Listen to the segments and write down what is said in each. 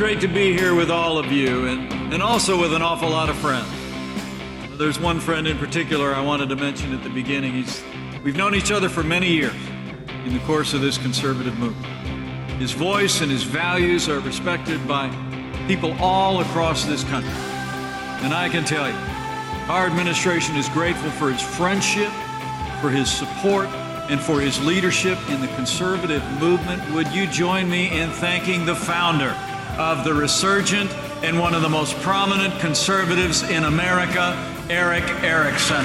great to be here with all of you and, and also with an awful lot of friends. There's one friend in particular I wanted to mention at the beginning. He's, we've known each other for many years in the course of this conservative movement. His voice and his values are respected by people all across this country. And I can tell you, our administration is grateful for his friendship, for his support, and for his leadership in the conservative movement. Would you join me in thanking the founder of the resurgent and one of the most prominent conservatives in America, Erick Erickson?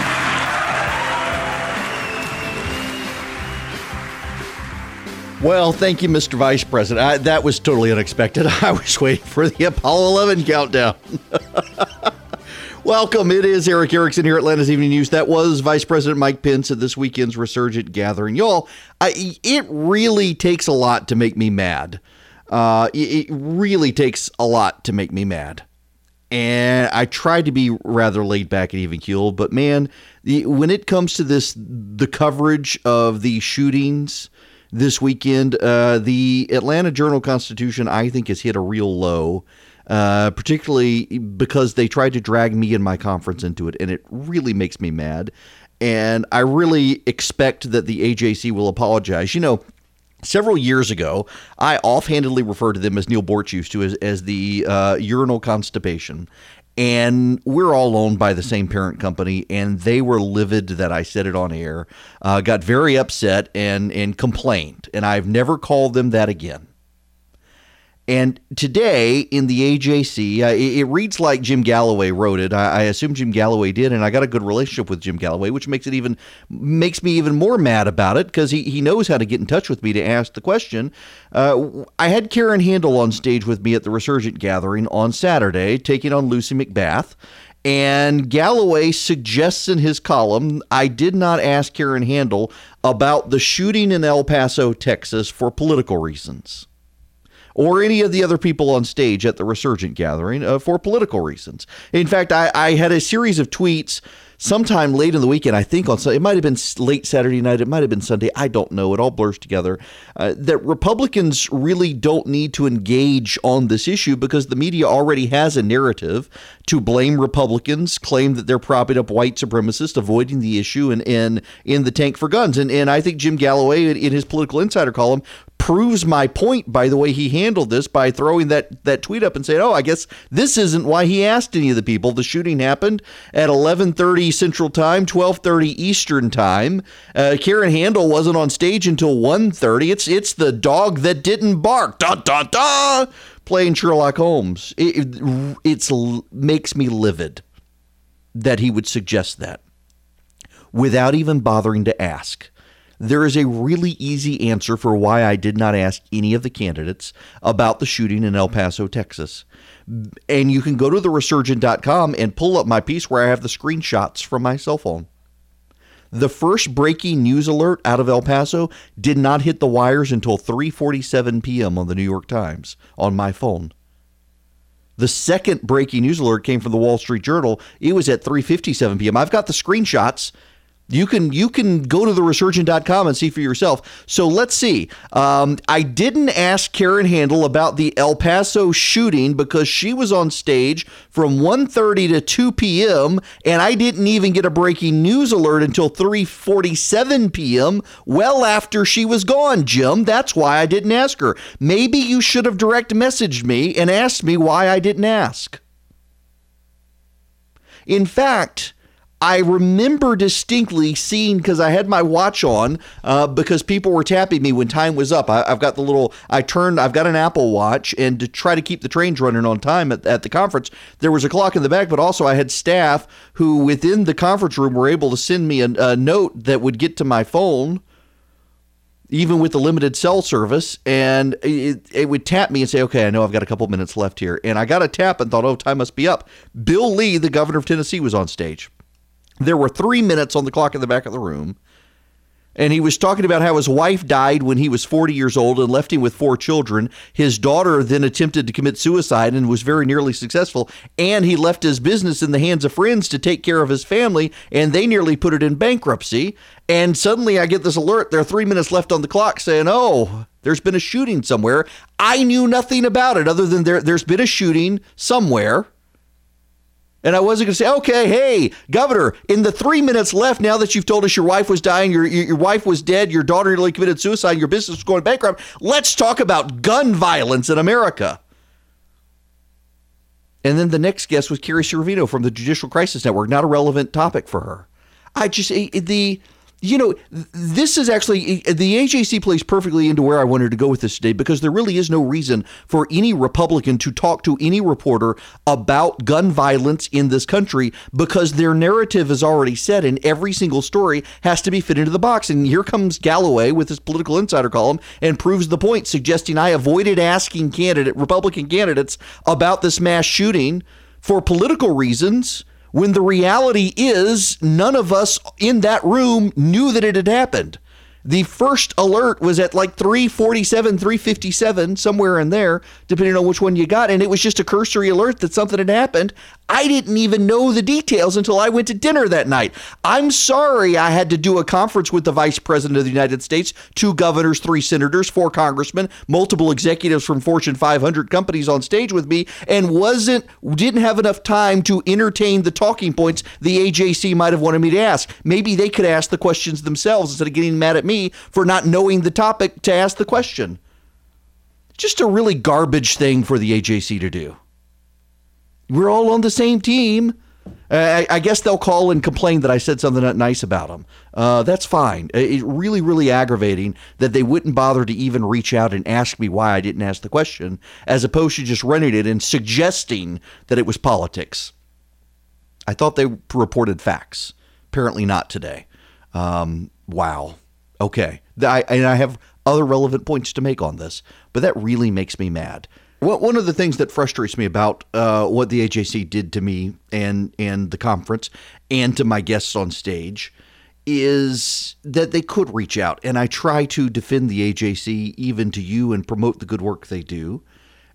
Well, thank you, Mr. Vice President. I, that was totally unexpected. I was waiting for the Apollo 11 countdown. Welcome. It is Erick Erickson here at Atlanta's Evening News. That was Vice President Mike Pence at this weekend's Resurgent gathering. Y'all, I, it really takes a lot to make me mad. Uh, it, it really takes a lot to make me mad. And I tried to be rather laid back and even keeled, but man, the, when it comes to this, the coverage of the shootings this weekend, uh, the Atlanta Journal Constitution, I think, has hit a real low uh, particularly because they tried to drag me and my conference into it, and it really makes me mad. And I really expect that the AJC will apologize. You know, several years ago, I offhandedly referred to them as Neil Boortz used to as, as the uh, urinal constipation. And we're all owned by the same parent company, and they were livid that I said it on air, uh, got very upset and and complained, and I've never called them that again. And today in the AJC, uh, it, it, reads like Jim Galloway wrote it. I, I, assume Jim Galloway did, and I got a good relationship with Jim Galloway, which makes it even makes me even more mad about it because he, he knows how to get in touch with me to ask the question. Uh, I had Karen Handel on stage with me at the Resurgent Gathering on Saturday, taking on Lucy McBath. And Galloway suggests in his column, I did not ask Karen Handel about the shooting in El Paso, Texas for political reasons or any of the other people on stage at the Resurgent gathering uh, for political reasons. In fact, I, I had a series of tweets sometime late in the weekend, I think on it might have been late Saturday night, it might have been Sunday, I don't know. It all blurs together. Uh, that Republicans really don't need to engage on this issue because the media already has a narrative to blame Republicans, claim that they're propping up white supremacists, avoiding the issue, and in in the tank for guns. And and I think Jim Galloway in his political insider column proves my point by the way he handled this by throwing that that tweet up and saying, "Oh, I guess this isn't why he asked any of the people." The shooting happened at 11:30 Central Time, 12:30 Eastern Time. Uh, Karen Handel wasn't on stage until 1:30. It's it's the dog that didn't bark. Da da da. Playing Sherlock Holmes. It, it it's makes me livid that he would suggest that without even bothering to ask. There is a really easy answer for why I did not ask any of the candidates about the shooting in El Paso, Texas. And you can go to theresurgent.com and pull up my piece where I have the screenshots from my cell phone. The first breaking news alert out of El Paso did not hit the wires until 3:47 p.m. on the New York Times on my phone. The second breaking news alert came from the Wall Street Journal. It was at 3:57 p.m. I've got the screenshots you can you can go to the resurgent.com and see for yourself. So let's see. Um, I didn't ask Karen Handel about the El Paso shooting because she was on stage from 1:30 to 2 p.m. and I didn't even get a breaking news alert until 3:47 p.m. well after she was gone, Jim. That's why I didn't ask her. Maybe you should have direct messaged me and asked me why I didn't ask. In fact, I remember distinctly seeing because I had my watch on uh, because people were tapping me when time was up. I, have got the little, I turned, I've got an Apple Watch, and to try to keep the trains running on time at, at the conference, there was a clock in the back, but also I had staff who within the conference room were able to send me a, a note that would get to my phone even with the limited cell service, and it, it, would tap me and say, "Okay, I know I've got a couple minutes left here." And I got a tap and thought, "Oh, time must be up." Bill Lee, the governor of Tennessee, was on stage. There were three minutes on the clock in the back of the room. And he was talking about how his wife died when he was 40 years old and left him with four children. His daughter then attempted to commit suicide and was very nearly successful. And he left his business in the hands of friends to take care of his family, and they nearly put it in bankruptcy. And suddenly I get this alert there are three minutes left on the clock saying, Oh, There's been a shooting somewhere. I knew nothing about it other than there, there's been a shooting somewhere. And I wasn't going to say, okay, hey, Governor, in the three minutes left, now that you've told us your wife was dying, your, your, your wife was dead, your daughter nearly committed suicide, your business was going bankrupt, let's talk about gun violence in America. And then the next guest was Carrie Severino from the Judicial Crisis Network, not a relevant topic for her. I just, eh, eh, the you know, this is actually the AJC plays perfectly into where I wanted to go with this today because there really is no reason for any Republican to talk to any reporter about gun violence in this country because their narrative is already set and every single story has to be fit into the box. And here comes Galloway with his political insider column and proves the point, suggesting I avoided asking candidate Republican candidates about this mass shooting for political reasons when the reality is none of us in that room knew that it had happened. The first alert was at like 347, 357, somewhere in there, depending on which one you got. And it was just a cursory alert that something had happened. I didn't even know the details until I went to dinner that night. I'm sorry I had to do a conference with the Vice President of the United States, two governors, three senators, four congressmen, multiple executives from Fortune 500 companies on stage with me, and wasn't didn't have enough time to entertain the talking points the AJC might have wanted me to ask. Maybe they could ask the questions themselves instead of getting mad at me for not knowing the topic to ask the question. Just a really garbage thing for the AJC to do. We're all on the same team. Uh, I, I, guess they'll call and complain that I said something not nice about them. Uh, that's fine. It's really, really aggravating that they wouldn't bother to even reach out and ask me why I didn't ask the question, as opposed to just running it and suggesting that it was politics. I thought they reported facts. Apparently not today. Um, wow. Okay. I, and I have other relevant points to make on this, but that really makes me mad. One of the things that frustrates me about uh, what the AJC did to me and and the conference and to my guests on stage is that they could reach out, and I try to defend the AJC even to you and promote the good work they do.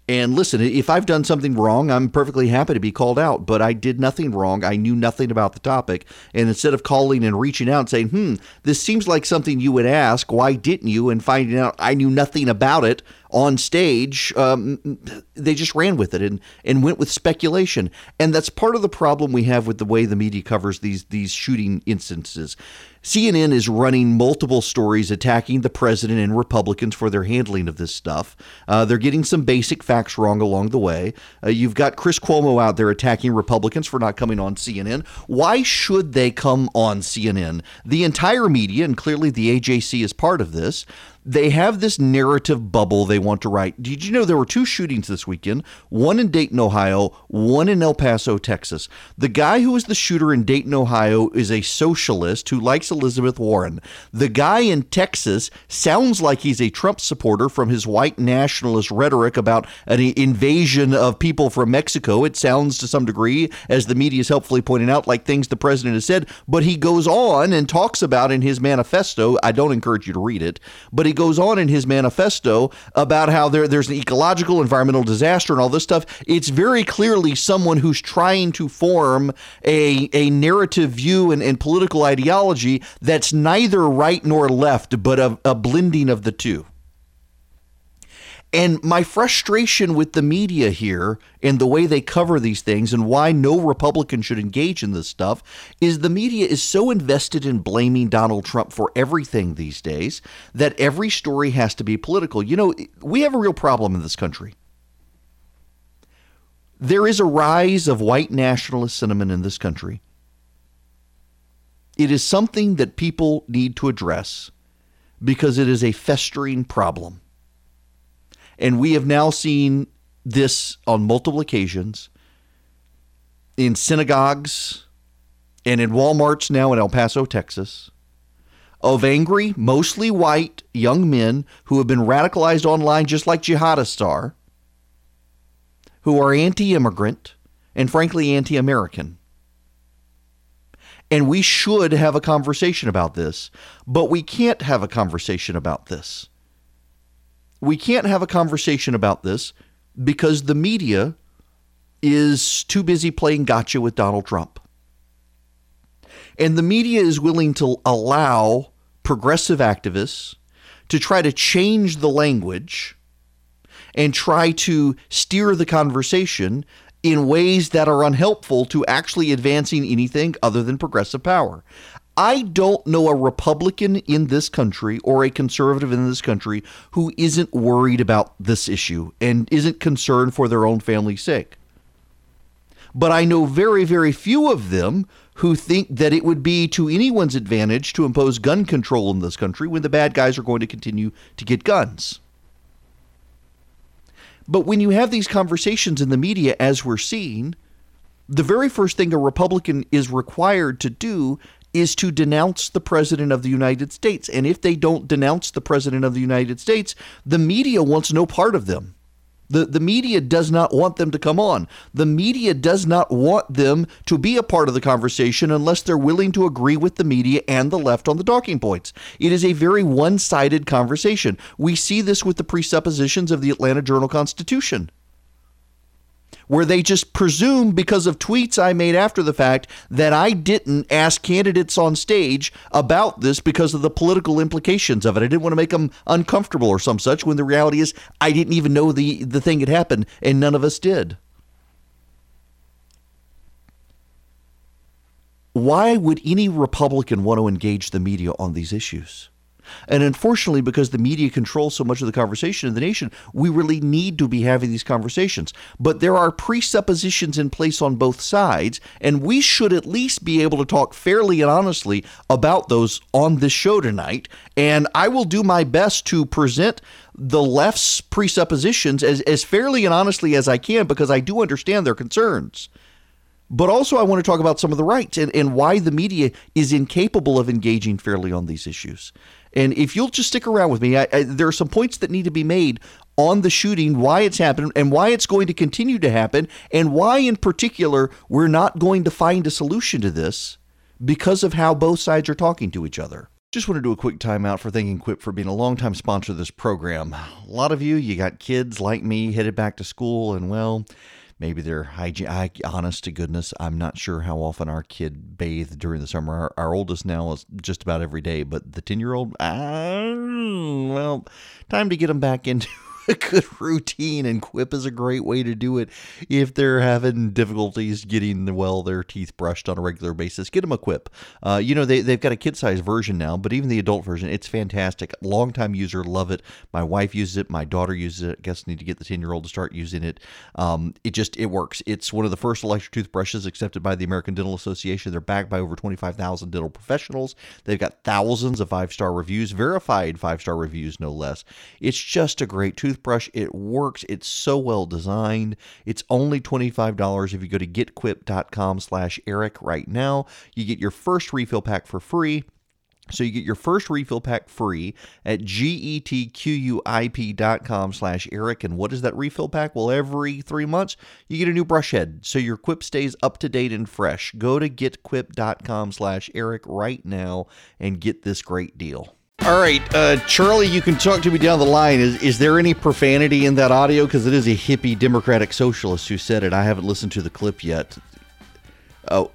And listen, if I've done something wrong, I'm perfectly happy to be called out, but I did nothing wrong. I knew nothing about the topic. And instead of calling and reaching out and saying, hmm, this seems like something you would ask, why didn't you? And finding out I knew nothing about it on stage, um, they just ran with it and, and went with speculation. And that's part of the problem we have with the way the media covers these, these shooting instances. CNN is running multiple stories attacking the president and Republicans for their handling of this stuff. Uh, they're getting some basic facts wrong along the way. Uh, you've got Chris Cuomo out there attacking Republicans for not coming on CNN. Why should they come on CNN? The entire media, and clearly the AJC is part of this, they have this narrative bubble they want to write. Did you know there were two shootings this weekend? One in Dayton, Ohio, one in El Paso, Texas. The guy who was the shooter in Dayton, Ohio is a socialist who likes Elizabeth Warren. The guy in Texas sounds like he's a Trump supporter from his white nationalist rhetoric about an invasion of people from Mexico. It sounds to some degree, as the media is helpfully pointing out, like things the president has said, but he goes on and talks about in his manifesto. I don't encourage you to read it, but he goes on in his manifesto about how there, there's an ecological, environmental disaster and all this stuff. It's very clearly someone who's trying to form a, a narrative view and, and political ideology that's neither right nor left, but a, a blending of the two. And my frustration with the media here and the way they cover these things and why no Republican should engage in this stuff is the media is so invested in blaming Donald Trump for everything these days that every story has to be political. You know, we have a real problem in this country. There is a rise of white nationalist sentiment in this country. It is something that people need to address because it is a festering problem. And we have now seen this on multiple occasions in synagogues and in Walmarts now in El Paso, Texas, of angry, mostly white young men who have been radicalized online just like jihadists are, who are anti immigrant and frankly anti American. And we should have a conversation about this, but we can't have a conversation about this we can't have a conversation about this because the media is too busy playing gotcha with Donald Trump. And the media is willing to allow progressive activists to try to change the language and try to steer the conversation in ways that are unhelpful to actually advancing anything other than progressive power. I don't know a Republican in this country or a conservative in this country who isn't worried about this issue and isn't concerned for their own family's sake. But I know very, very few of them who think that it would be to anyone's advantage to impose gun control in this country when the bad guys are going to continue to get guns. But when you have these conversations in the media, as we're seeing, the very first thing a Republican is required to do is to denounce the President of the United States. And if they don't denounce the President of the United States, the media wants no part of them. The, the media does not want them to come on. The media does not want them to be a part of the conversation unless they're willing to agree with the media and the left on the talking points. It is a very one sided conversation. We see this with the presuppositions of the Atlanta Journal Constitution where they just presume because of tweets I made after the fact that I didn't ask candidates on stage about this because of the political implications of it. I didn't want to make them uncomfortable or some such when the reality is I didn't even know the, the thing had happened and none of us did. Why would any Republican want to engage the media on these issues? And unfortunately, because the media controls so much of the conversation in the nation, we really need to be having these conversations. But there are presuppositions in place on both sides, and we should at least be able to talk fairly and honestly about those on this show tonight. And I will do my best to present the left's presuppositions as, as fairly and honestly as I can because I do understand their concerns. But also, I want to talk about some of the rights and, and why the media is incapable of engaging fairly on these issues. And if you'll just stick around with me, I, I, there are some points that need to be made on the shooting, why it's happened, and why it's going to continue to happen, and why, in particular, we're not going to find a solution to this because of how both sides are talking to each other. Just want to do a quick timeout for thanking Quip for being a longtime sponsor of this program. A lot of you, you got kids like me headed back to school, and well, maybe they're hygiene. I, honest to goodness, I'm not sure how often our kid bathed during the summer. Our, our oldest now is just about every day, but the 10 year old, ah, well, time to get them back into a good routine, and Quip is a great way to do it. If they're having difficulties getting well their teeth brushed on a regular basis, get them a Quip. Uh, you know they they've got a kid size version now, but even the adult version, it's fantastic. Longtime user, love it. My wife uses it. My daughter uses it. I guess need to get the ten year old to start using it. Um, it just it works. It's one of the first electric toothbrushes accepted by the American Dental Association. They're backed by over twenty five thousand dental professionals. They've got thousands of five star reviews, verified five star reviews, no less. It's just a great toothbrush toothbrush. It works. It's so well designed. It's only $25 if you go to getquip.com slash Eric right now. You get your first refill pack for free. So you get your first refill pack free at getquip.com slash Eric. And what is that refill pack? Well, every three months, you get a new brush head. So your quip stays up to date and fresh. Go to getquip.com slash Eric right now and get this great deal. All right, uh, Charlie, you can talk to me down the line. Is is there any profanity in that audio? Because it is a hippie Democratic socialist who said it. I haven't listened to the clip yet. Oh,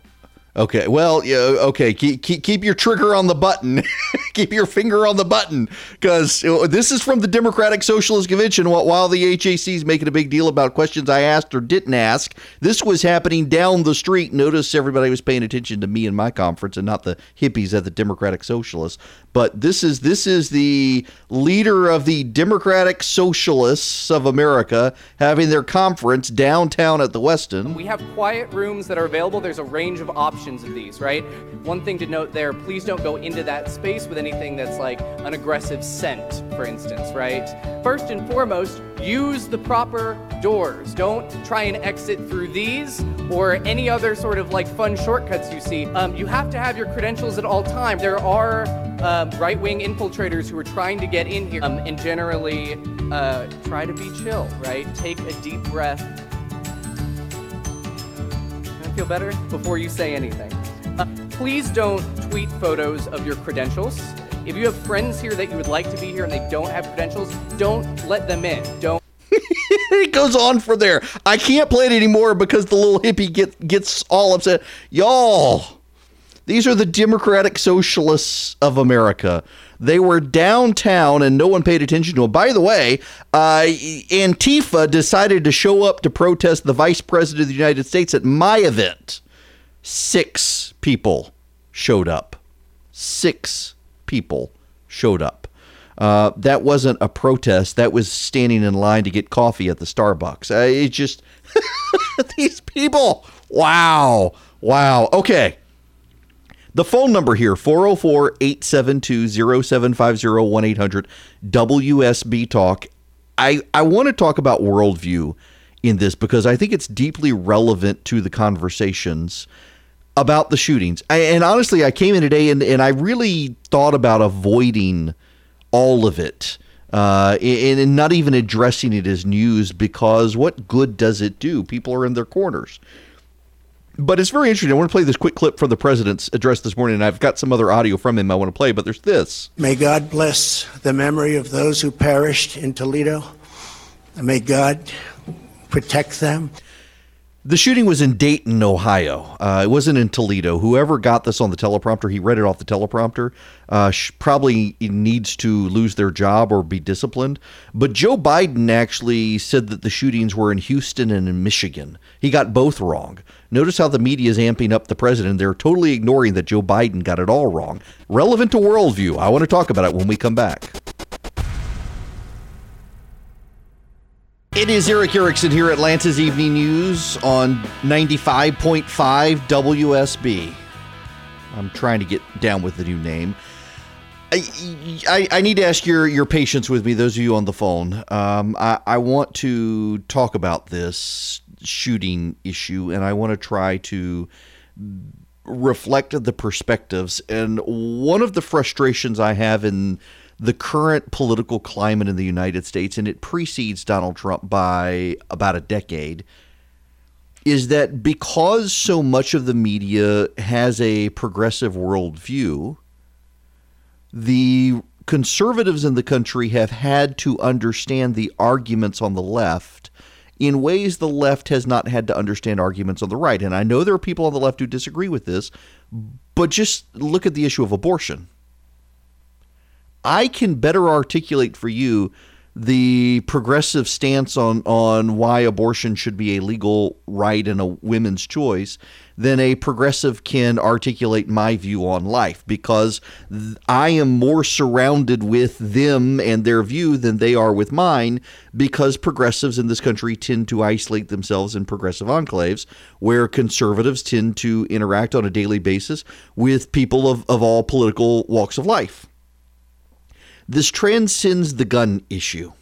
Okay, well, yeah, okay. Keep, keep, keep your trigger on the button. keep your finger on the button because this is from the Democratic Socialist Convention. While the AJC is making a big deal about questions I asked or didn't ask, this was happening down the street. Notice everybody was paying attention to me and my conference and not the hippies at the Democratic Socialists. But this is this is the leader of the Democratic Socialists of America having their conference downtown at the Westin. We have quiet rooms that are available. There's a range of options options of these, right? One thing to note there, please don't go into that space with anything that's like an aggressive scent, for instance, right? First and foremost, use the proper doors. Don't try and exit through these or any other sort of like fun shortcuts you see. Um, you have to have your credentials at all time. There are uh, right-wing infiltrators who are trying to get in here um, and generally uh, try to be chill, right? Take a deep breath feel better before you say anything. Uh, please don't tweet photos of your credentials. If you have friends here that you would like to be here and they don't have credentials, don't let them in. Don't. it goes on for there. I can't play it anymore because the little hippie get, gets all upset. Y'all, these are the Democratic Socialists of America. They were downtown and no one paid attention to them. By the way, uh, Antifa decided to show up to protest the vice president of the United States at my event. Six people showed up. Six people showed up. Uh, that wasn't a protest. That was standing in line to get coffee at the Starbucks. Uh, it just, these people. Wow. Wow. Okay. The phone number here 404 872 0750 1 800 WSB Talk. I, I want to talk about worldview in this because I think it's deeply relevant to the conversations about the shootings. I, and honestly, I came in today and, and I really thought about avoiding all of it uh, and, and not even addressing it as news because what good does it do? People are in their corners. But it's very interesting. I want to play this quick clip from the president's address this morning, and I've got some other audio from him I want to play, but there's this. May God bless the memory of those who perished in Toledo. May God protect them. The shooting was in Dayton, Ohio. Uh, it wasn't in Toledo. Whoever got this on the teleprompter, he read it off the teleprompter, uh, probably needs to lose their job or be disciplined. But Joe Biden actually said that the shootings were in Houston and in Michigan. He got both wrong. Notice how the media is amping up the president. They're totally ignoring that Joe Biden got it all wrong. Relevant to worldview. I want to talk about it when we come back. It is Erick Erickson here at Atlanta's Evening News on 95.5 WSB. I'm trying to get down with the new name. I, I, I, need to ask your, your patience with me, those of you on the phone. Um, I, I want to talk about this shooting issue, and I want to try to reflect the perspectives. And one of the frustrations I have in the current political climate in the United States, and it precedes Donald Trump by about a decade, is that because so much of the media has a progressive worldview, the conservatives in the country have had to understand the arguments on the left in ways the left has not had to understand arguments on the right. And I know there are people on the left who disagree with this, but just look at the issue of abortion. I can better articulate for you the progressive stance on on why abortion should be a legal right and a women's choice than a progressive can articulate my view on life because I am more surrounded with them and their view than they are with mine because progressives in this country tend to isolate themselves in progressive enclaves where conservatives tend to interact on a daily basis with people of, of all political walks of life. This transcends the gun issue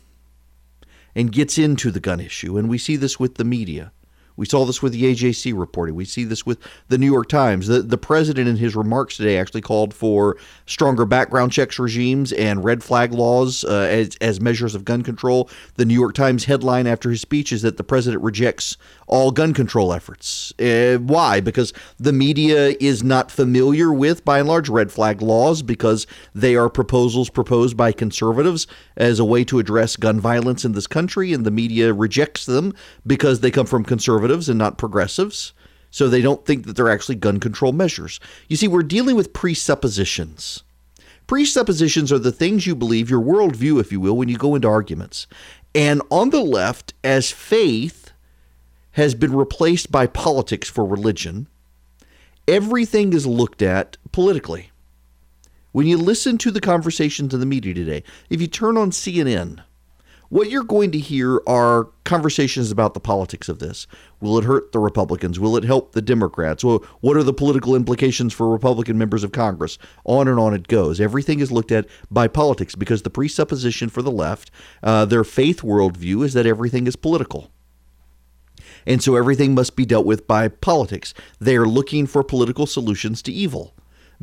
and gets into the gun issue. And we see this with the media. We saw this with the AJC reporting. We see this with the New York Times. The, the president, in his remarks today, actually called for stronger background checks regimes and red flag laws uh, as, as measures of gun control. The New York Times headline after his speech is that the president rejects all gun control efforts. Uh, why? Because the media is not familiar with, by and large, red flag laws because they are proposals proposed by conservatives as a way to address gun violence in this country, and the media rejects them because they come from conservatives and not progressives. So they don't think that they're actually gun control measures. You see, we're dealing with presuppositions. Presuppositions are the things you believe, your worldview, if you will, when you go into arguments. And on the left, as faith has been replaced by politics for religion, everything is looked at politically. When you listen to the conversations in the media today, if you turn on CNN, what you're going to hear are conversations about the politics of this. Will it hurt the Republicans? Will it help the Democrats? Well, what are the political implications for Republican members of Congress? On and on it goes. Everything is looked at by politics because the presupposition for the left, uh, their faith worldview, is that everything is political. And so everything must be dealt with by politics. They are looking for political solutions to evil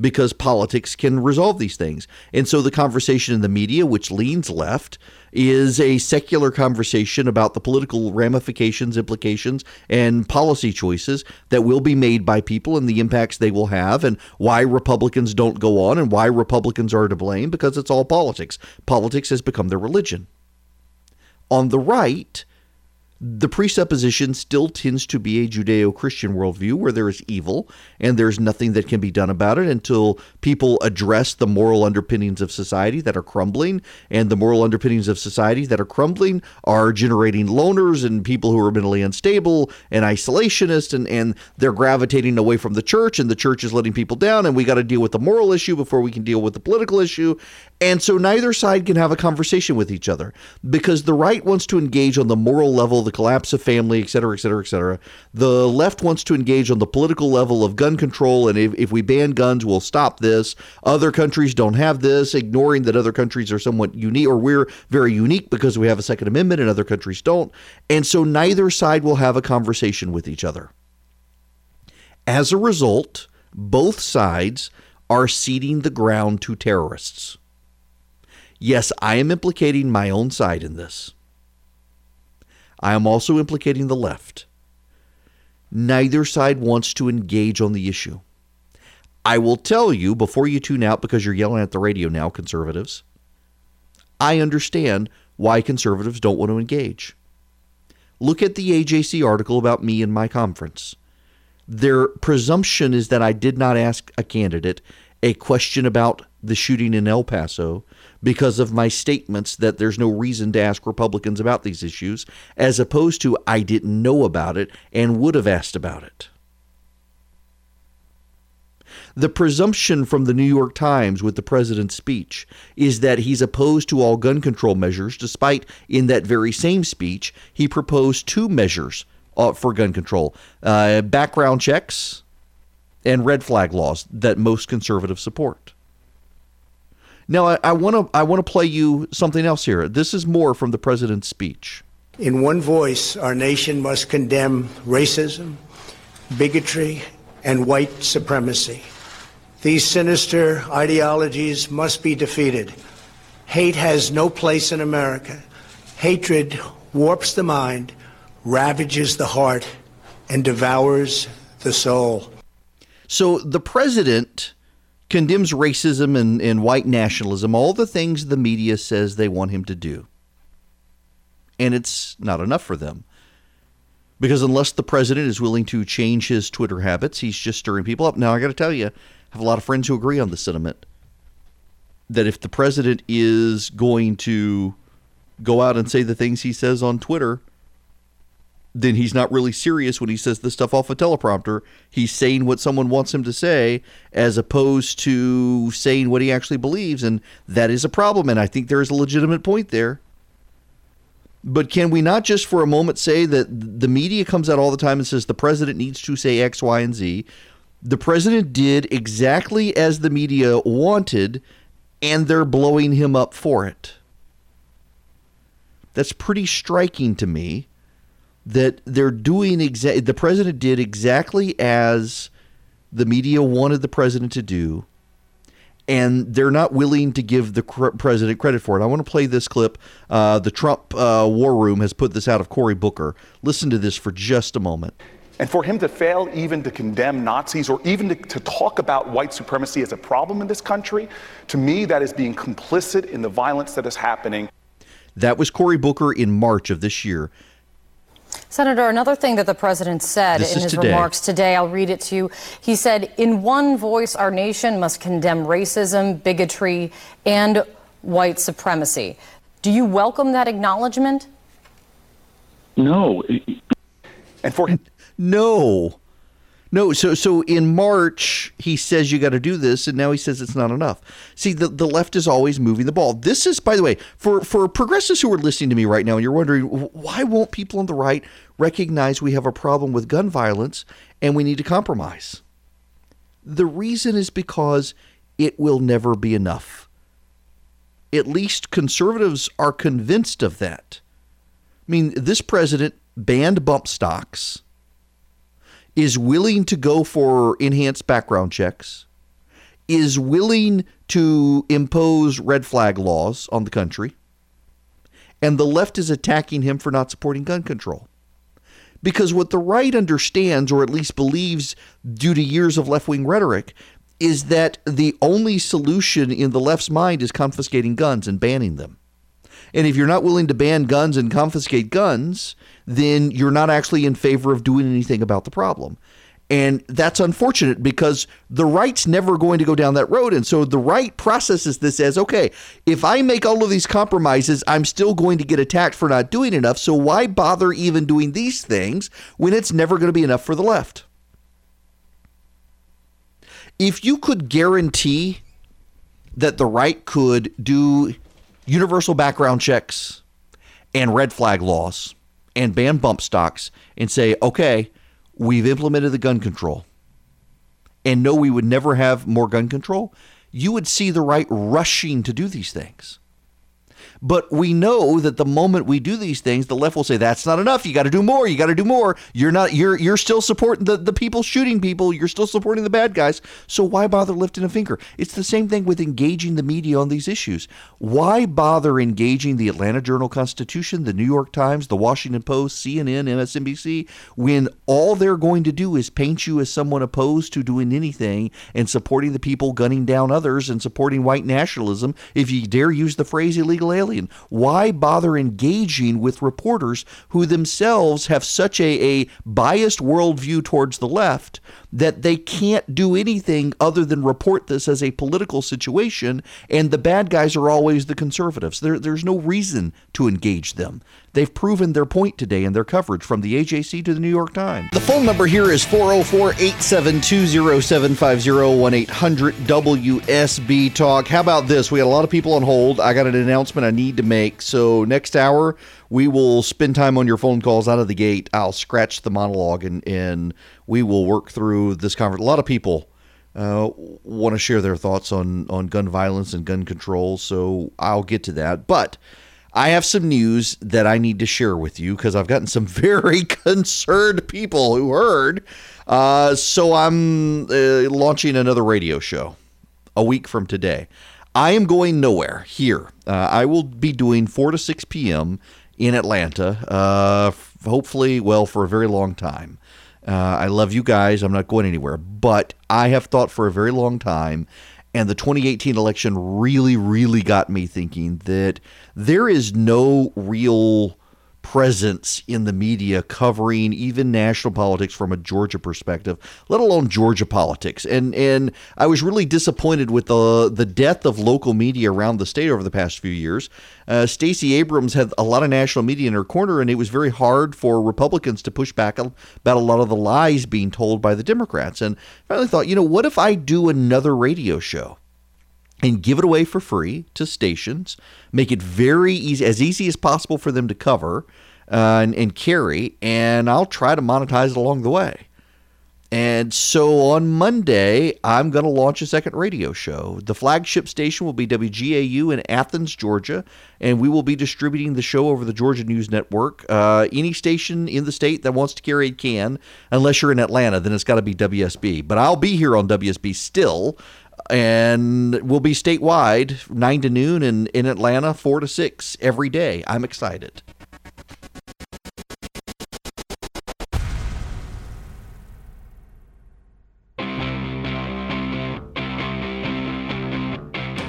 because politics can resolve these things. And so the conversation in the media, which leans left, is a secular conversation about the political ramifications, implications, and policy choices that will be made by people and the impacts they will have, and why Republicans don't go on and why Republicans are to blame because it's all politics. Politics has become their religion. On the right, the presupposition still tends to be a Judeo Christian worldview where there is evil and there's nothing that can be done about it until people address the moral underpinnings of society that are crumbling. And the moral underpinnings of society that are crumbling are generating loners and people who are mentally unstable and isolationists, and, and they're gravitating away from the church, and the church is letting people down. And we got to deal with the moral issue before we can deal with the political issue. And so neither side can have a conversation with each other because the right wants to engage on the moral level, the collapse of family, et cetera, et cetera, et cetera. The left wants to engage on the political level of gun control. And if, if we ban guns, we'll stop this. Other countries don't have this, ignoring that other countries are somewhat unique or we're very unique because we have a Second Amendment and other countries don't. And so neither side will have a conversation with each other. As a result, both sides are ceding the ground to terrorists. Yes, I am implicating my own side in this. I am also implicating the left. Neither side wants to engage on the issue. I will tell you before you tune out because you're yelling at the radio now, conservatives. I understand why conservatives don't want to engage. Look at the AJC article about me and my conference. Their presumption is that I did not ask a candidate a question about the shooting in El Paso because of my statements that there's no reason to ask Republicans about these issues, as opposed to I didn't know about it and would have asked about it. The presumption from the New York Times with the president's speech is that he's opposed to all gun control measures, despite in that very same speech, he proposed two measures uh, for gun control uh, background checks and red flag laws that most conservatives support. Now, I want to I want to play you something else here. This is more from the president's speech. In one voice, our nation must condemn racism, bigotry, and white supremacy. These sinister ideologies must be defeated. Hate has no place in America. Hatred warps the mind, ravages the heart, and devours the soul. So the president condemns racism and, and white nationalism, all the things the media says they want him to do. And it's not enough for them. Because unless the president is willing to change his Twitter habits, he's just stirring people up. Now, I got to tell you, I have a lot of friends who agree on the sentiment that if the president is going to go out and say the things he says on Twitter, then he's not really serious when he says this stuff off a teleprompter. He's saying what someone wants him to say as opposed to saying what he actually believes. And that is a problem. And I think there is a legitimate point there. But can we not just for a moment say that the media comes out all the time and says the president needs to say X, Y, and Z? The president did exactly as the media wanted, and they're blowing him up for it. That's pretty striking to me that they're doing exactly the president did exactly as the media wanted the president to do and they're not willing to give the cr- president credit for it. I want to play this clip. Uh, the Trump uh, War Room has put this out of Cory Booker. Listen to this for just a moment. And for him to fail even to condemn Nazis or even to, to, talk about white supremacy as a problem in this country, to me, that is being complicit in the violence that is happening. That was Cory Booker in March of this year. Senator, another thing that the president said This in his today. remarks today, I'll read it to you. He said, In one voice, our nation must condemn racism, bigotry, and white supremacy. Do you welcome that acknowledgement? No. And for him. No. No, so so in March he says you got to do this, and now he says it's not enough. See, the, the left is always moving the ball. This is, by the way, for for progressives who are listening to me right now, and you're wondering why won't people on the right recognize we have a problem with gun violence and we need to compromise? The reason is because it will never be enough. At least conservatives are convinced of that. I mean, this president banned bump stocks is willing to go for enhanced background checks, is willing to impose red flag laws on the country, and the left is attacking him for not supporting gun control. Because what the right understands, or at least believes due to years of left wing rhetoric, is that the only solution in the left's mind is confiscating guns and banning them. And if you're not willing to ban guns and confiscate guns, then you're not actually in favor of doing anything about the problem. And that's unfortunate because the right's never going to go down that road. And so the right processes this as okay, if I make all of these compromises, I'm still going to get attacked for not doing enough. So why bother even doing these things when it's never going to be enough for the left? If you could guarantee that the right could do universal background checks and red flag laws and ban bump stocks and say, okay, we've implemented the gun control and know we would never have more gun control, you would see the right rushing to do these things. But we know that the moment we do these things, the left will say that's not enough. You got to do more. You got to do more. You're not. You're you're still supporting the the people shooting people. You're still supporting the bad guys. So why bother lifting a finger? It's the same thing with engaging the media on these issues. Why bother engaging the Atlanta Journal Constitution, the New York Times, the Washington Post, CNN, MSNBC, when all they're going to do is paint you as someone opposed to doing anything and supporting the people gunning down others and supporting white nationalism? If you dare use the phrase illegal alien Why bother engaging with reporters who themselves have such a, a biased worldview towards the left that they can't do anything other than report this as a political situation, and the bad guys are always the conservatives. There, there's no reason to engage them. They've proven their point today in their coverage from the AJC to the New York Times. The phone number here is 404 872 0750 800 WSB Talk. How about this? We got a lot of people on hold. I got an announcement I need to make. So, next hour, we will spend time on your phone calls out of the gate. I'll scratch the monologue and, and we will work through this conference. A lot of people uh, want to share their thoughts on, on gun violence and gun control, so I'll get to that. But I have some news that I need to share with you because I've gotten some very concerned people who heard. Uh, so I'm uh, launching another radio show a week from today. I am going nowhere here. Uh, I will be doing 4 to 6 p.m. in Atlanta, uh, hopefully, well, for a very long time. Uh, I love you guys. I'm not going anywhere. But I have thought for a very long time and the 2018 election really, really got me thinking that there is no real presence in the media covering even national politics from a Georgia perspective, let alone Georgia politics. And and I was really disappointed with the the death of local media around the state over the past few years. Uh, Stacey Abrams had a lot of national media in her corner, and it was very hard for Republicans to push back about a lot of the lies being told by the Democrats. And I finally thought, you know, what if I do another radio show? And give it away for free to stations. Make it very easy, as easy as possible for them to cover uh, and, and carry, and I'll try to monetize it along the way. And so on Monday, I'm going to launch a second radio show. The flagship station will be WGAU in Athens, Georgia, and we will be distributing the show over the Georgia News Network. Uh, any station in the state that wants to carry it can, unless you're in Atlanta, then it's got to be WSB. But I'll be here on WSB still and we'll be statewide 9 to noon and in Atlanta 4 to 6 every day. I'm excited.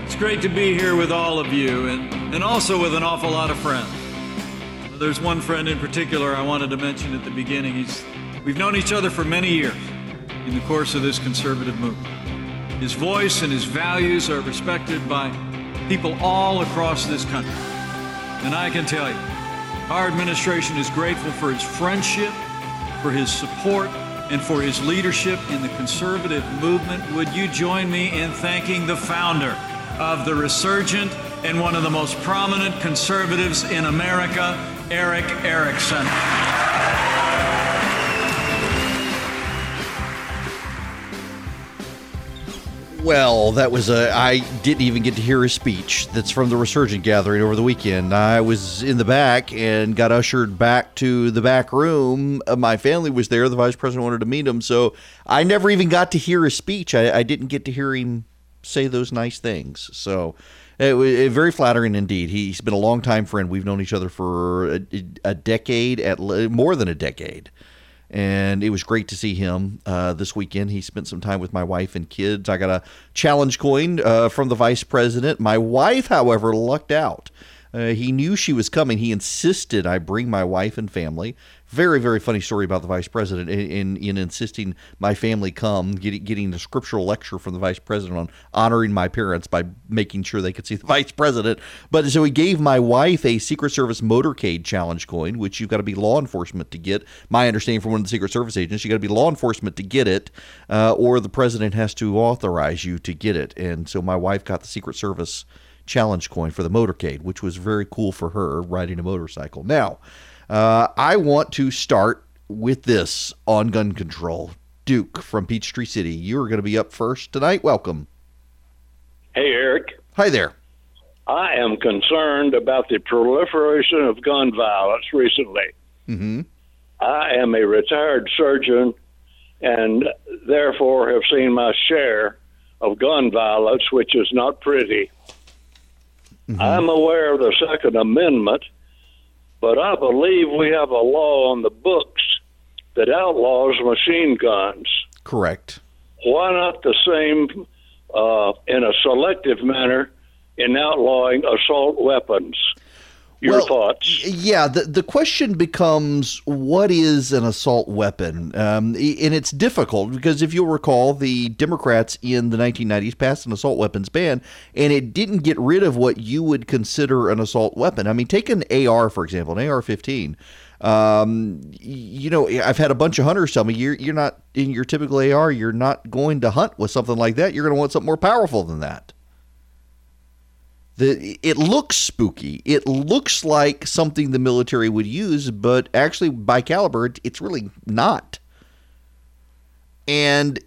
It's great to be here with all of you and, and also with an awful lot of friends. There's one friend in particular I wanted to mention at the beginning. He's, we've known each other for many years in the course of this conservative movement. His voice and his values are respected by people all across this country. And I can tell you, our administration is grateful for his friendship, for his support, and for his leadership in the conservative movement. Would you join me in thanking the founder of the resurgent and one of the most prominent conservatives in America, Erick Erickson? Well, that was a. I didn't even get to hear his speech. That's from the Resurgent gathering over the weekend. I was in the back and got ushered back to the back room. Uh, my family was there. The vice president wanted to meet him, so I never even got to hear his speech. I, I didn't get to hear him say those nice things. So it was very flattering indeed. He's been a long time friend. We've known each other for a, a decade, at more than a decade and it was great to see him uh, this weekend. He spent some time with my wife and kids. I got a challenge coin uh, from the vice president. My wife, however, lucked out. Uh, he knew she was coming. He insisted I bring my wife and family. Very, very funny story about the vice president in, in, in insisting my family come, get, getting a scriptural lecture from the vice president on honoring my parents by making sure they could see the vice president. But so he gave my wife a Secret Service motorcade challenge coin, which you've got to be law enforcement to get. My understanding from one of the Secret Service agents, you got to be law enforcement to get it, uh, or the president has to authorize you to get it. And so my wife got the Secret Service challenge coin for the motorcade, which was very cool for her riding a motorcycle. Now, uh, I want to start with this on gun control. Duke from Peachtree City, you're going to be up first tonight. Welcome. Hey, Erick. Hi there. I am concerned about the proliferation of gun violence recently. Mm-hmm. I am a retired surgeon and therefore have seen my share of gun violence, which is not pretty. Mm-hmm. I'm aware of the Second Amendment, but I believe we have a law on the books that outlaws machine guns. Correct. Why not the same uh, in a selective manner in outlawing assault weapons? Your well, thoughts? Yeah, the the question becomes what is an assault weapon, um, and it's difficult because if you'll recall, the Democrats in the 1990s passed an assault weapons ban, and it didn't get rid of what you would consider an assault weapon. I mean, take an AR for example, an AR-15. Um, you know, I've had a bunch of hunters tell me you're you're not in your typical AR. You're not going to hunt with something like that. You're going to want something more powerful than that. The, it looks spooky. It looks like something the military would use, but actually, by caliber, it's really not. And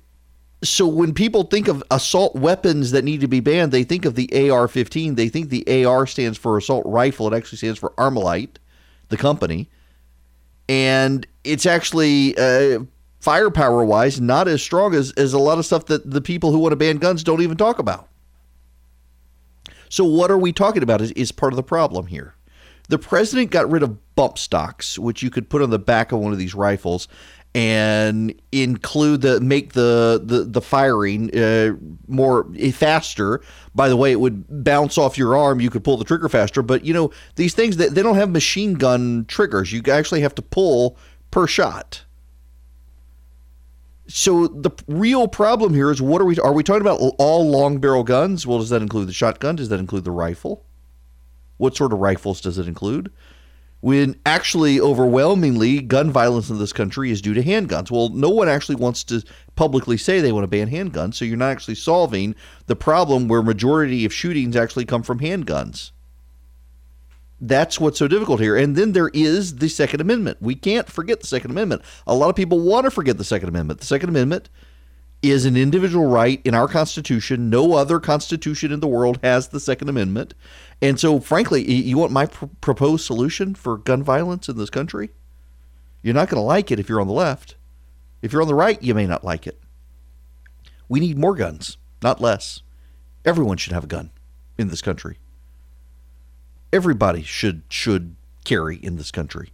so when people think of assault weapons that need to be banned, they think of the AR 15. They think the AR stands for assault rifle. It actually stands for Armalite, the company. And it's actually, uh, firepower wise, not as strong as, as a lot of stuff that the people who want to ban guns don't even talk about. So, what are we talking about is, is part of the problem here. The president got rid of bump stocks, which you could put on the back of one of these rifles and include the make the the, the firing uh, more eh, faster. By the way, it would bounce off your arm. You could pull the trigger faster. But you know these things that they don't have machine gun triggers. You actually have to pull per shot. So the real problem here is what are we are we talking about all long barrel guns? Well, does that include the shotgun? Does that include the rifle? What sort of rifles does it include? When actually overwhelmingly gun violence in this country is due to handguns. Well, no one actually wants to publicly say they want to ban handguns, so you're not actually solving the problem where majority of shootings actually come from handguns. That's what's so difficult here. And then there is the Second Amendment. We can't forget the Second Amendment. A lot of people want to forget the Second Amendment. The Second Amendment is an individual right in our Constitution. No other Constitution in the world has the Second Amendment. And so, frankly, you want my pr- proposed solution for gun violence in this country? You're not going to like it if you're on the left. If you're on the right, you may not like it. We need more guns, not less. Everyone should have a gun in this country everybody should should carry in this country.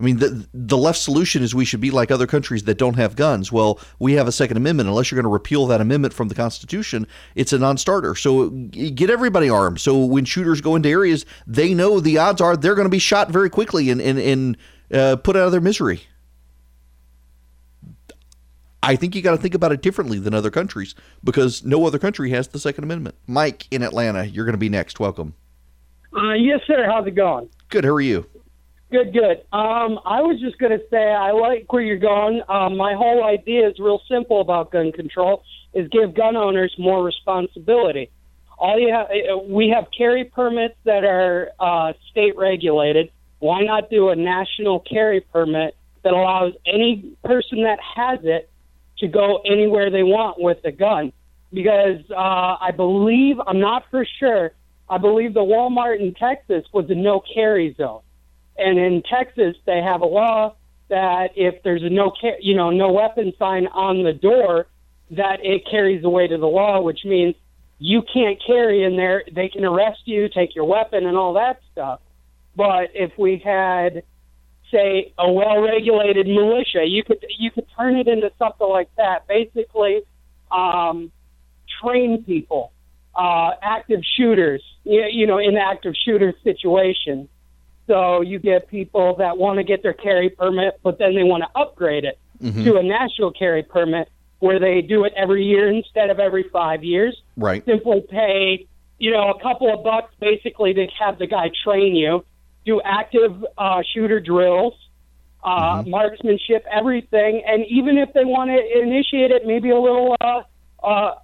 I mean, the the left solution is we should be like other countries that don't have guns. Well, we have a Second Amendment. Unless you're going to repeal that amendment from the Constitution, it's a non-starter. So get everybody armed. So when shooters go into areas, they know the odds are they're going to be shot very quickly and and, and uh, put out of their misery. I think you got to think about it differently than other countries because no other country has the Second Amendment. Mike in Atlanta, you're going to be next. Welcome. Uh, yes, sir. How's it going? Good. How are you? Good, good. Um, I was just going to say I like where you're going. Um, my whole idea is real simple about gun control: is give gun owners more responsibility. All you have, uh, we have carry permits that are uh, state regulated. Why not do a national carry permit that allows any person that has it to go anywhere they want with a gun? Because uh, I believe, I'm not for sure, I believe the Walmart in Texas was a no carry zone. And in Texas, they have a law that if there's a no, you know, no weapon sign on the door, that it carries the weight of the law, which means you can't carry in there. They can arrest you, take your weapon, and all that stuff. But if we had, say, a well-regulated militia, you could you could turn it into something like that. Basically, um, train people uh, active shooters, you know, in active shooter situations. So you get people that want to get their carry permit, but then they want to upgrade it to a national carry permit where they do it every year instead of every five years. Right. Simply pay, you know, a couple of bucks basically to have the guy train you, do active uh, shooter drills, uh, marksmanship, everything, and even if they want to initiate it, maybe a little uh, uh,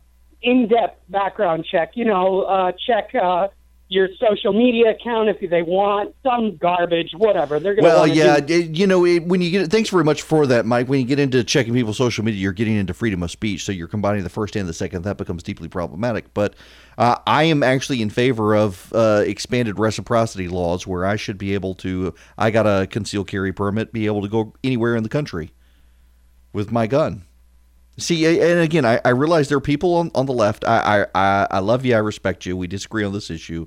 in-depth background check. You know, uh, check uh, your social media account if they want some garbage, whatever. They're going to Well, yeah, do it- you know, it, when you get thanks very much for that, Mike. When you get into checking people's social media, you're getting into freedom of speech. So you're combining the first and the second. That becomes deeply problematic. But uh, I am actually in favor of uh, expanded reciprocity laws, where I should be able to. I got a concealed carry permit, be able to go anywhere in the country with my gun. See, and again, I, I realize there are people on, on the left. I, I, I I love you. I respect you. We disagree on this issue.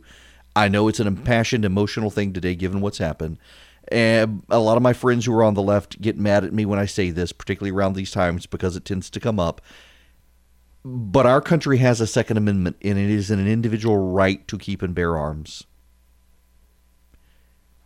I know it's an impassioned, emotional thing today, given what's happened. And a lot of my friends who are on the left get mad at me when I say this, particularly around these times, because it tends to come up. But our country has a Second Amendment, and it is an individual right to keep and bear arms.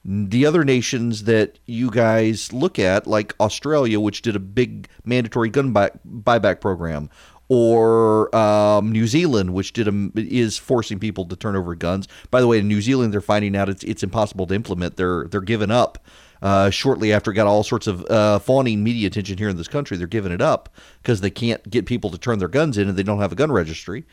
The other nations that you guys look at, like Australia, which did a big mandatory gun buy, buyback program, or um, New Zealand, which did a, is forcing people to turn over guns. By the way, in New Zealand, they're finding out it's it's impossible to implement. They're they're giving up uh, shortly after it got all sorts of uh, fawning media attention here in this country. They're giving it up because they can't get people to turn their guns in, and they don't have a gun registry.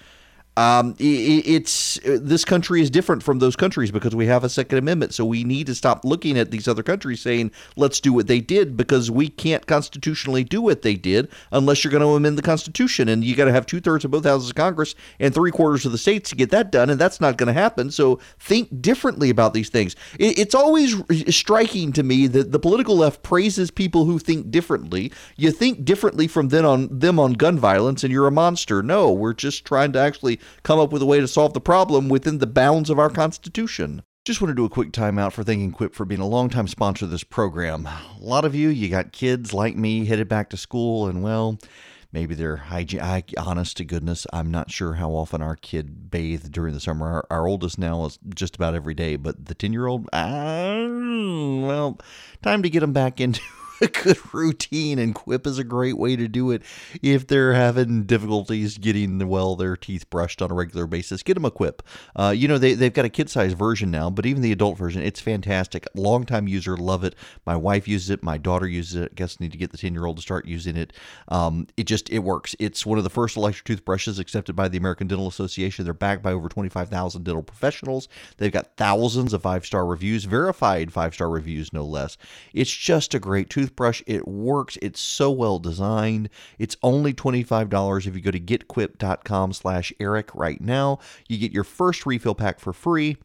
Um, it's this country is different from those countries because we have a Second Amendment. So we need to stop looking at these other countries saying, "Let's do what they did," because we can't constitutionally do what they did unless you're going to amend the Constitution, and you got to have two thirds of both houses of Congress and three quarters of the states to get that done, and that's not going to happen. So think differently about these things. It, it's always striking to me that the political left praises people who think differently. You think differently from then on them on gun violence, and you're a monster. No, we're just trying to actually come up with a way to solve the problem within the bounds of our Constitution. Just want to do a quick timeout for thanking Quip for being a longtime sponsor of this program. A lot of you, you got kids like me headed back to school, and well, maybe they're hygiene. Honest to goodness, I'm not sure how often our kid bathed during the summer. Our, our oldest now is just about every day, but the 10 year old, ah, well, time to get them back into a good routine, and Quip is a great way to do it if they're having difficulties getting well their teeth brushed on a regular basis. Get them a Quip. Uh, you know they they've got a kid size version now, but even the adult version, it's fantastic. Longtime user, love it. My wife uses it. My daughter uses it. I guess I need to get the ten year old to start using it. Um, it just it works. It's one of the first electric toothbrushes accepted by the American Dental Association. They're backed by over twenty five thousand dental professionals. They've got thousands of five star reviews, verified five star reviews, no less. It's just a great toothbrush. Brush, it works. It's so well designed. It's only $25 if you go to getquip.com slash Eric right now. You get your first refill pack for free.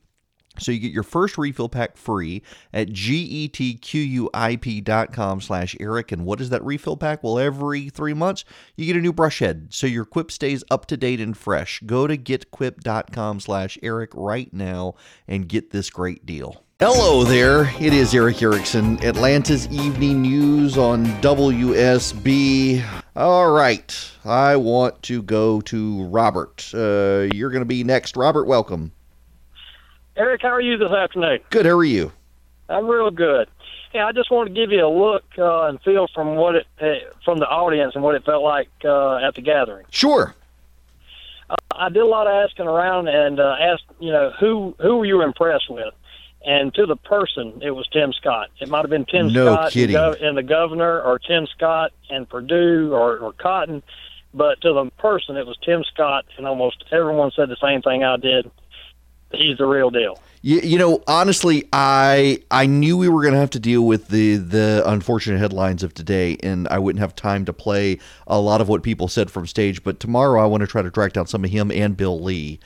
So you get your first refill pack free at getquip.com slash Eric. And what is that refill pack? Well, every three months, you get a new brush head. So your quip stays up to date and fresh. Go to getquip.com slash Eric right now and get this great deal. Hello there. It is Erick Erickson, Atlanta's Evening News on WSB. All right. I want to go to Robert. Uh, you're going to be next. Robert, welcome. Erick, how are you this afternoon? Good. How are you? I'm real good. Yeah, I just want to give you a look uh, and feel from what it uh, from the audience and what it felt like uh, at the gathering. Sure. Uh, I did a lot of asking around and uh, asked, you know, who who were you impressed with? And to the person, it was Tim Scott. It might have been Tim No Scott kidding. And, the governor, or Tim Scott and Perdue, or, or Cotton. But to the person, it was Tim Scott, and almost everyone said the same thing I did. He's the real deal. You, you know, honestly, I I knew we were going to have to deal with the the unfortunate headlines of today, and I wouldn't have time to play a lot of what people said from stage. But tomorrow, I want to try to track down some of him and Bill Lee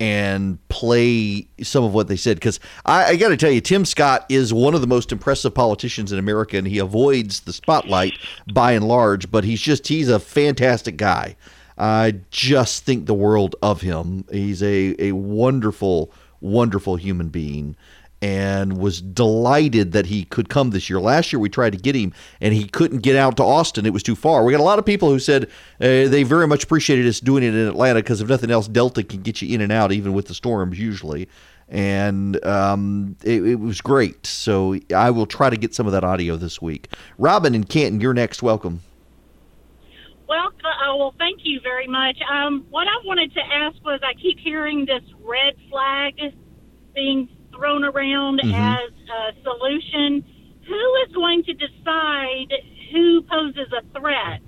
and play some of what they said because I, I got to tell you, Tim Scott is one of the most impressive politicians in America, and he avoids the spotlight by and large. But he's just he's a fantastic guy. I just think the world of him. He's a a wonderful, wonderful human being. And was delighted that he could come this year. Last year we tried to get him and he couldn't get out to Austin. It was too far. We got a lot of people who said uh, they very much appreciated us doing it in Atlanta because if nothing else, Delta can get you in and out even with the storms usually. And um, it, it was great. So I will try to get some of that audio this week. Robin and Canton, you're next. Welcome. Well, uh, well, thank you very much. Um, what I wanted to ask was, I keep hearing this red flag being thrown around Mhm. as a solution. Who is going to decide who poses a threat?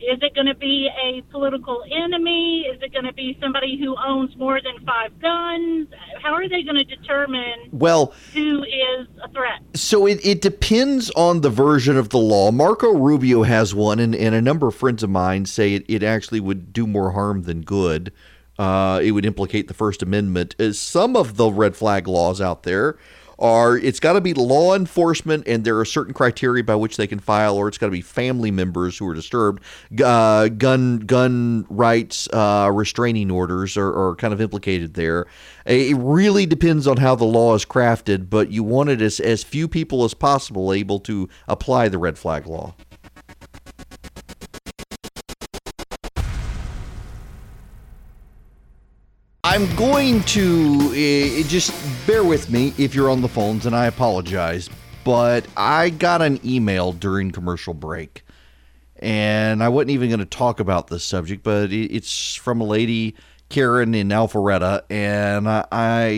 Is it going to be a political enemy? Is it going to be somebody who owns more than five guns? How are they going to determine Well, who is a threat? So it, it depends on the version of the law. Marco Rubio has one, and, and a number of friends of mine say it, it actually would do more harm than good. Uh, it would implicate the First Amendment. Uh, Some of the red flag laws out there are it's got to be law enforcement, and there are certain criteria by which they can file, or it's got to be family members who are disturbed. Uh, gun gun rights uh, restraining orders are, are kind of implicated there. It really depends on how the law is crafted, but you want it as, as few people as possible able to apply the red flag law. I'm going to uh, just bear with me if you're on the phones, and I apologize, but I got an email during commercial break, and I wasn't even going to talk about this subject, but it's from a lady, Karen in Alpharetta, and I, I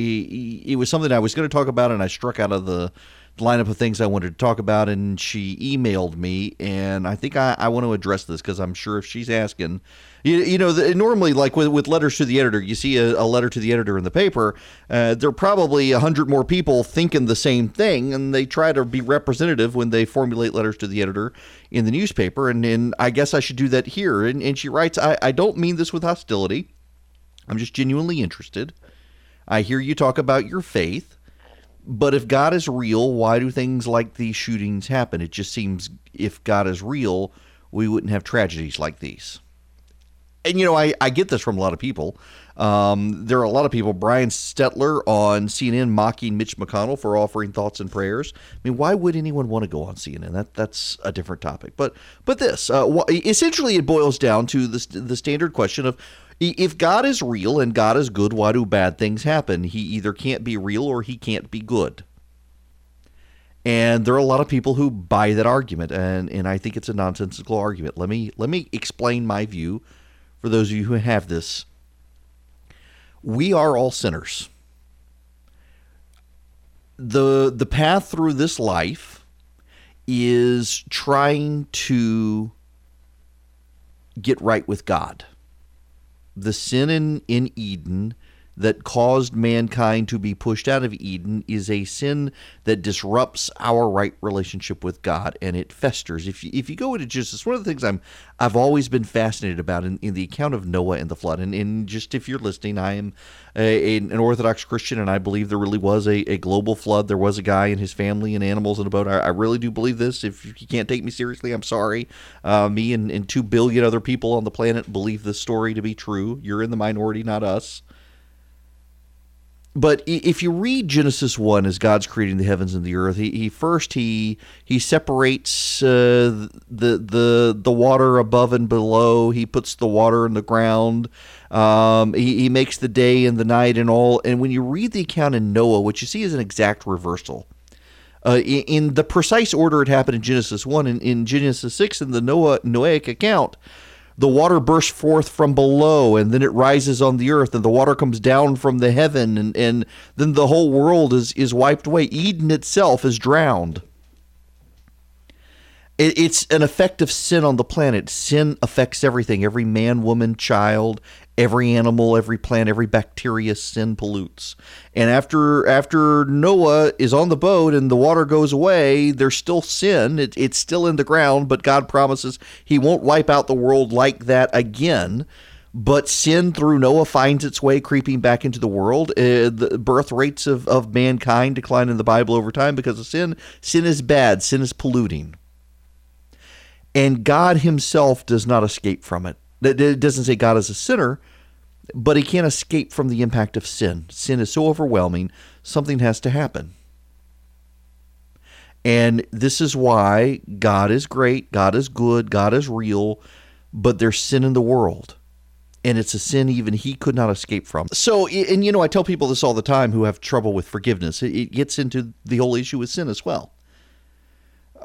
it was something I was going to talk about, and I struck out of the lineup of things I wanted to talk about, and she emailed me, and I think I, I want to address this because I'm sure if she's asking, you, you know, the, normally like with, with letters to the editor, you see a, a letter to the editor in the paper, uh, there are probably a hundred more people thinking the same thing, and they try to be representative when they formulate letters to the editor in the newspaper, and, and I guess I should do that here. And, and she writes, I, I don't mean this with hostility. I'm just genuinely interested. I hear you talk about your faith. But if God is real, why do things like these shootings happen? It just seems if God is real, we wouldn't have tragedies like these. And you know, I, I get this from a lot of people. Um, there are a lot of people. Brian Stelter on CNN mocking Mitch McConnell for offering thoughts and prayers. I mean, why would anyone want to go on CNN? That that's a different topic. But but this uh, essentially it boils down to the the standard question of if God is real and God is good, why do bad things happen? He either can't be real or he can't be good. And there are a lot of people who buy that argument, and, and I think it's a nonsensical argument. Let me let me explain my view for those of you who have this. We are all sinners. The the path through this life is trying to get right with God the sin in, in Eden that caused mankind to be pushed out of Eden is a sin that disrupts our right relationship with God and it festers. If you, if you go into Genesis, one of the things I'm I've always been fascinated about in, in the account of Noah and the flood, and, and just if you're listening, I am a, an Orthodox Christian and I believe there really was a, a global flood. There was a guy and his family and animals in a boat. I, I really do believe this. If you can't take me seriously, I'm sorry. Uh, me and, and two billion other people on the planet believe this story to be true. You're in the minority, not us but if you read Genesis one as God's creating the heavens and the earth, he, he first he he separates uh, the the the water above and below. He puts the water in the ground. Um, he, he makes the day and the night and all. And when you read the account in Noah, what you see is an exact reversal. Uh, in, in the precise order it happened in Genesis one, in, in Genesis six, in the Noah Noahic account, the water bursts forth from below and then it rises on the earth and the water comes down from the heaven and, and then the whole world is, is wiped away. Eden itself is drowned. It, it's an effect of sin on the planet. Sin affects everything. Every man woman child every animal every plant every bacteria sin pollutes and after after noah is on the boat and the water goes away there's still sin it, it's still in the ground but god promises he won't wipe out the world like that again but sin through Noah finds its way creeping back into the world. Uh, the birth rates of, of mankind decline in the Bible over time because of sin. Sin is bad, sin is polluting. And God Himself does not escape from it. It it doesn't say God is a sinner. But he can't escape from the impact of sin. Sin is so overwhelming, something has to happen. And this is why God is great, God is good, God is real, but there's sin in the world. And it's a sin even he could not escape from. So, and you know, I tell people this all the time who have trouble with forgiveness. It gets into the whole issue with sin as well.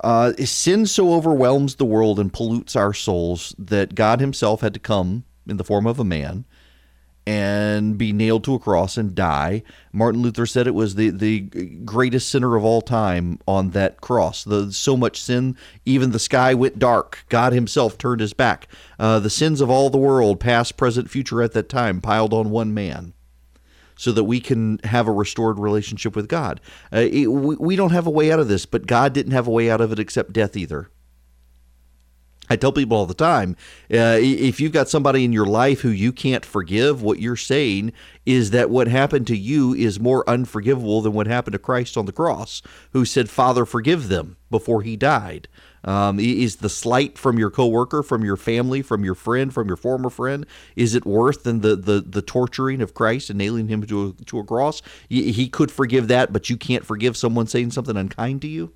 Uh, sin so overwhelms the world and pollutes our souls that God Himself had to come in the form of a man and be nailed to a cross and die. Martin Luther said it was the, the greatest sinner of all time on that cross. The so much sin, even the sky went dark. God Himself turned His back. Uh, the sins of all the world, past, present, future, at that time, piled on one man. So that we can have a restored relationship with God. Uh, it, we, we don't have a way out of this, but God didn't have a way out of it except death either. I tell people all the time uh, if you've got somebody in your life who you can't forgive, what you're saying is that what happened to you is more unforgivable than what happened to Christ on the cross, who said, Father, forgive them before he died. Um, is the slight from your coworker, from your family, from your friend, from your former friend, is it worse than the, the, the torturing of Christ and nailing him to a, to a cross? He could forgive that, but you can't forgive someone saying something unkind to you?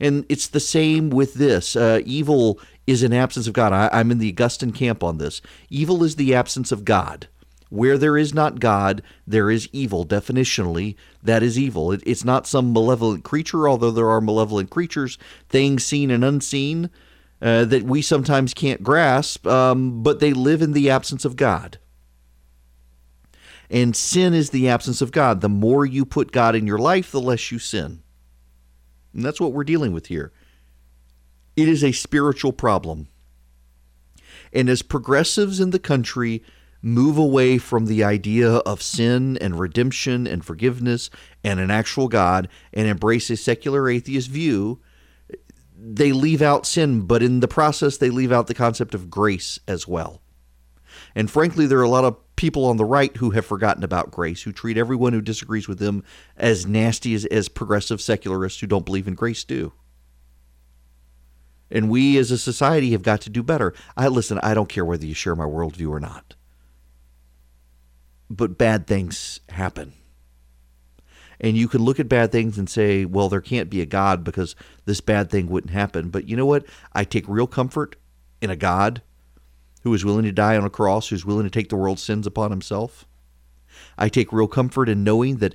And it's the same with this. Uh, evil is an absence of God. I, I'm in the Augustine camp on this. Evil is the absence of God. Where there is not God, there is evil. Definitionally, that is evil. It, it's not some malevolent creature, although there are malevolent creatures, things seen and unseen, uh, that we sometimes can't grasp, um, but they live in the absence of God. And sin is the absence of God. The more you put God in your life, the less you sin. And that's what we're dealing with here. It is a spiritual problem. And as progressives in the country move away from the idea of sin and redemption and forgiveness and an actual God and embrace a secular atheist view, they leave out sin, but in the process, they leave out the concept of grace as well. And frankly, there are a lot of people on the right who have forgotten about grace, who treat everyone who disagrees with them as nasty as, as progressive secularists who don't believe in grace do. And we as a society have got to do better. I listen, I don't care whether you share my worldview or not. But bad things happen. And you can look at bad things and say, well, there can't be a God because this bad thing wouldn't happen. But you know what? I take real comfort in a God who is willing to die on a cross, who's willing to take the world's sins upon himself. I take real comfort in knowing that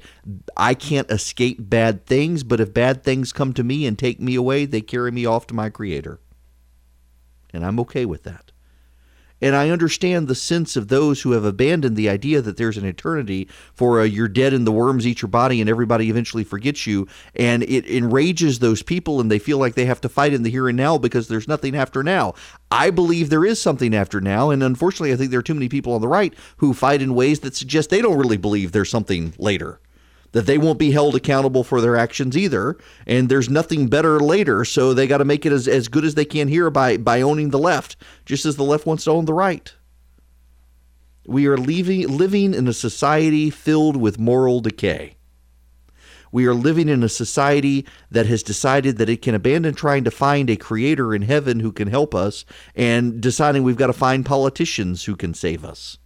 I can't escape bad things, but if bad things come to me and take me away, they carry me off to my Creator. And I'm okay with that. And I understand the sense of those who have abandoned the idea that there's an eternity for a, you're dead and the worms eat your body and everybody eventually forgets you. And it enrages those people and they feel like they have to fight in the here and now because there's nothing after now. I believe there is something after now. And unfortunately, I think there are too many people on the right who fight in ways that suggest they don't really believe there's something later that they won't be held accountable for their actions either. And there's nothing better later so they got to make it as, as good as they can here by by owning the left just as the left wants to own the right. We are leaving, living in a society filled with moral decay. We are living in a society that has decided that it can abandon trying to find a creator in heaven who can help us and deciding we've got to find politicians who can save us.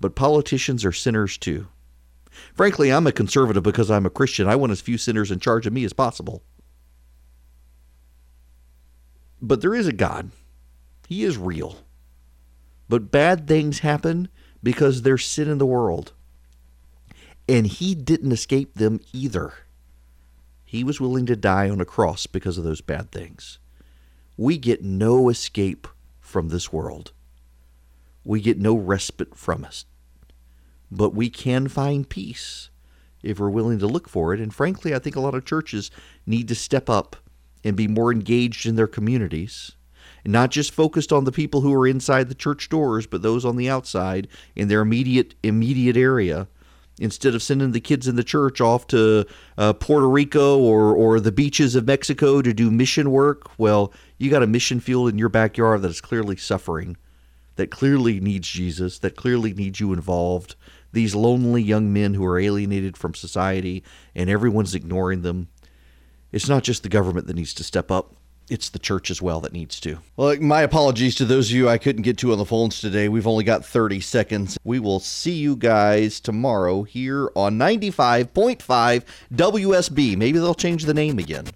But politicians are sinners too Frankly, I'm a conservative because I'm a Christian. I want as few sinners in charge of me as possible. But there is a God. He is real. But bad things happen because there's sin in the world. And he didn't escape them either. He was willing to die on a cross because of those bad things. We get no escape from this world. We get no respite from it but we can find peace if we're willing to look for it. And frankly, I think a lot of churches need to step up and be more engaged in their communities. And not just focused on the people who are inside the church doors, but those on the outside in their immediate immediate area. Instead of sending the kids in the church off to uh, Puerto Rico or, or the beaches of Mexico to do mission work, well, you got a mission field in your backyard that is clearly suffering, that clearly needs Jesus, that clearly needs you involved, these lonely young men who are alienated from society and everyone's ignoring them. It's not just the government that needs to step up. it's the church as well that needs to. Well, my apologies to those of you I couldn't get to on the phones today. We've only got 30 seconds. We will see you guys tomorrow here on 95.5 WSB. Maybe they'll change the name again.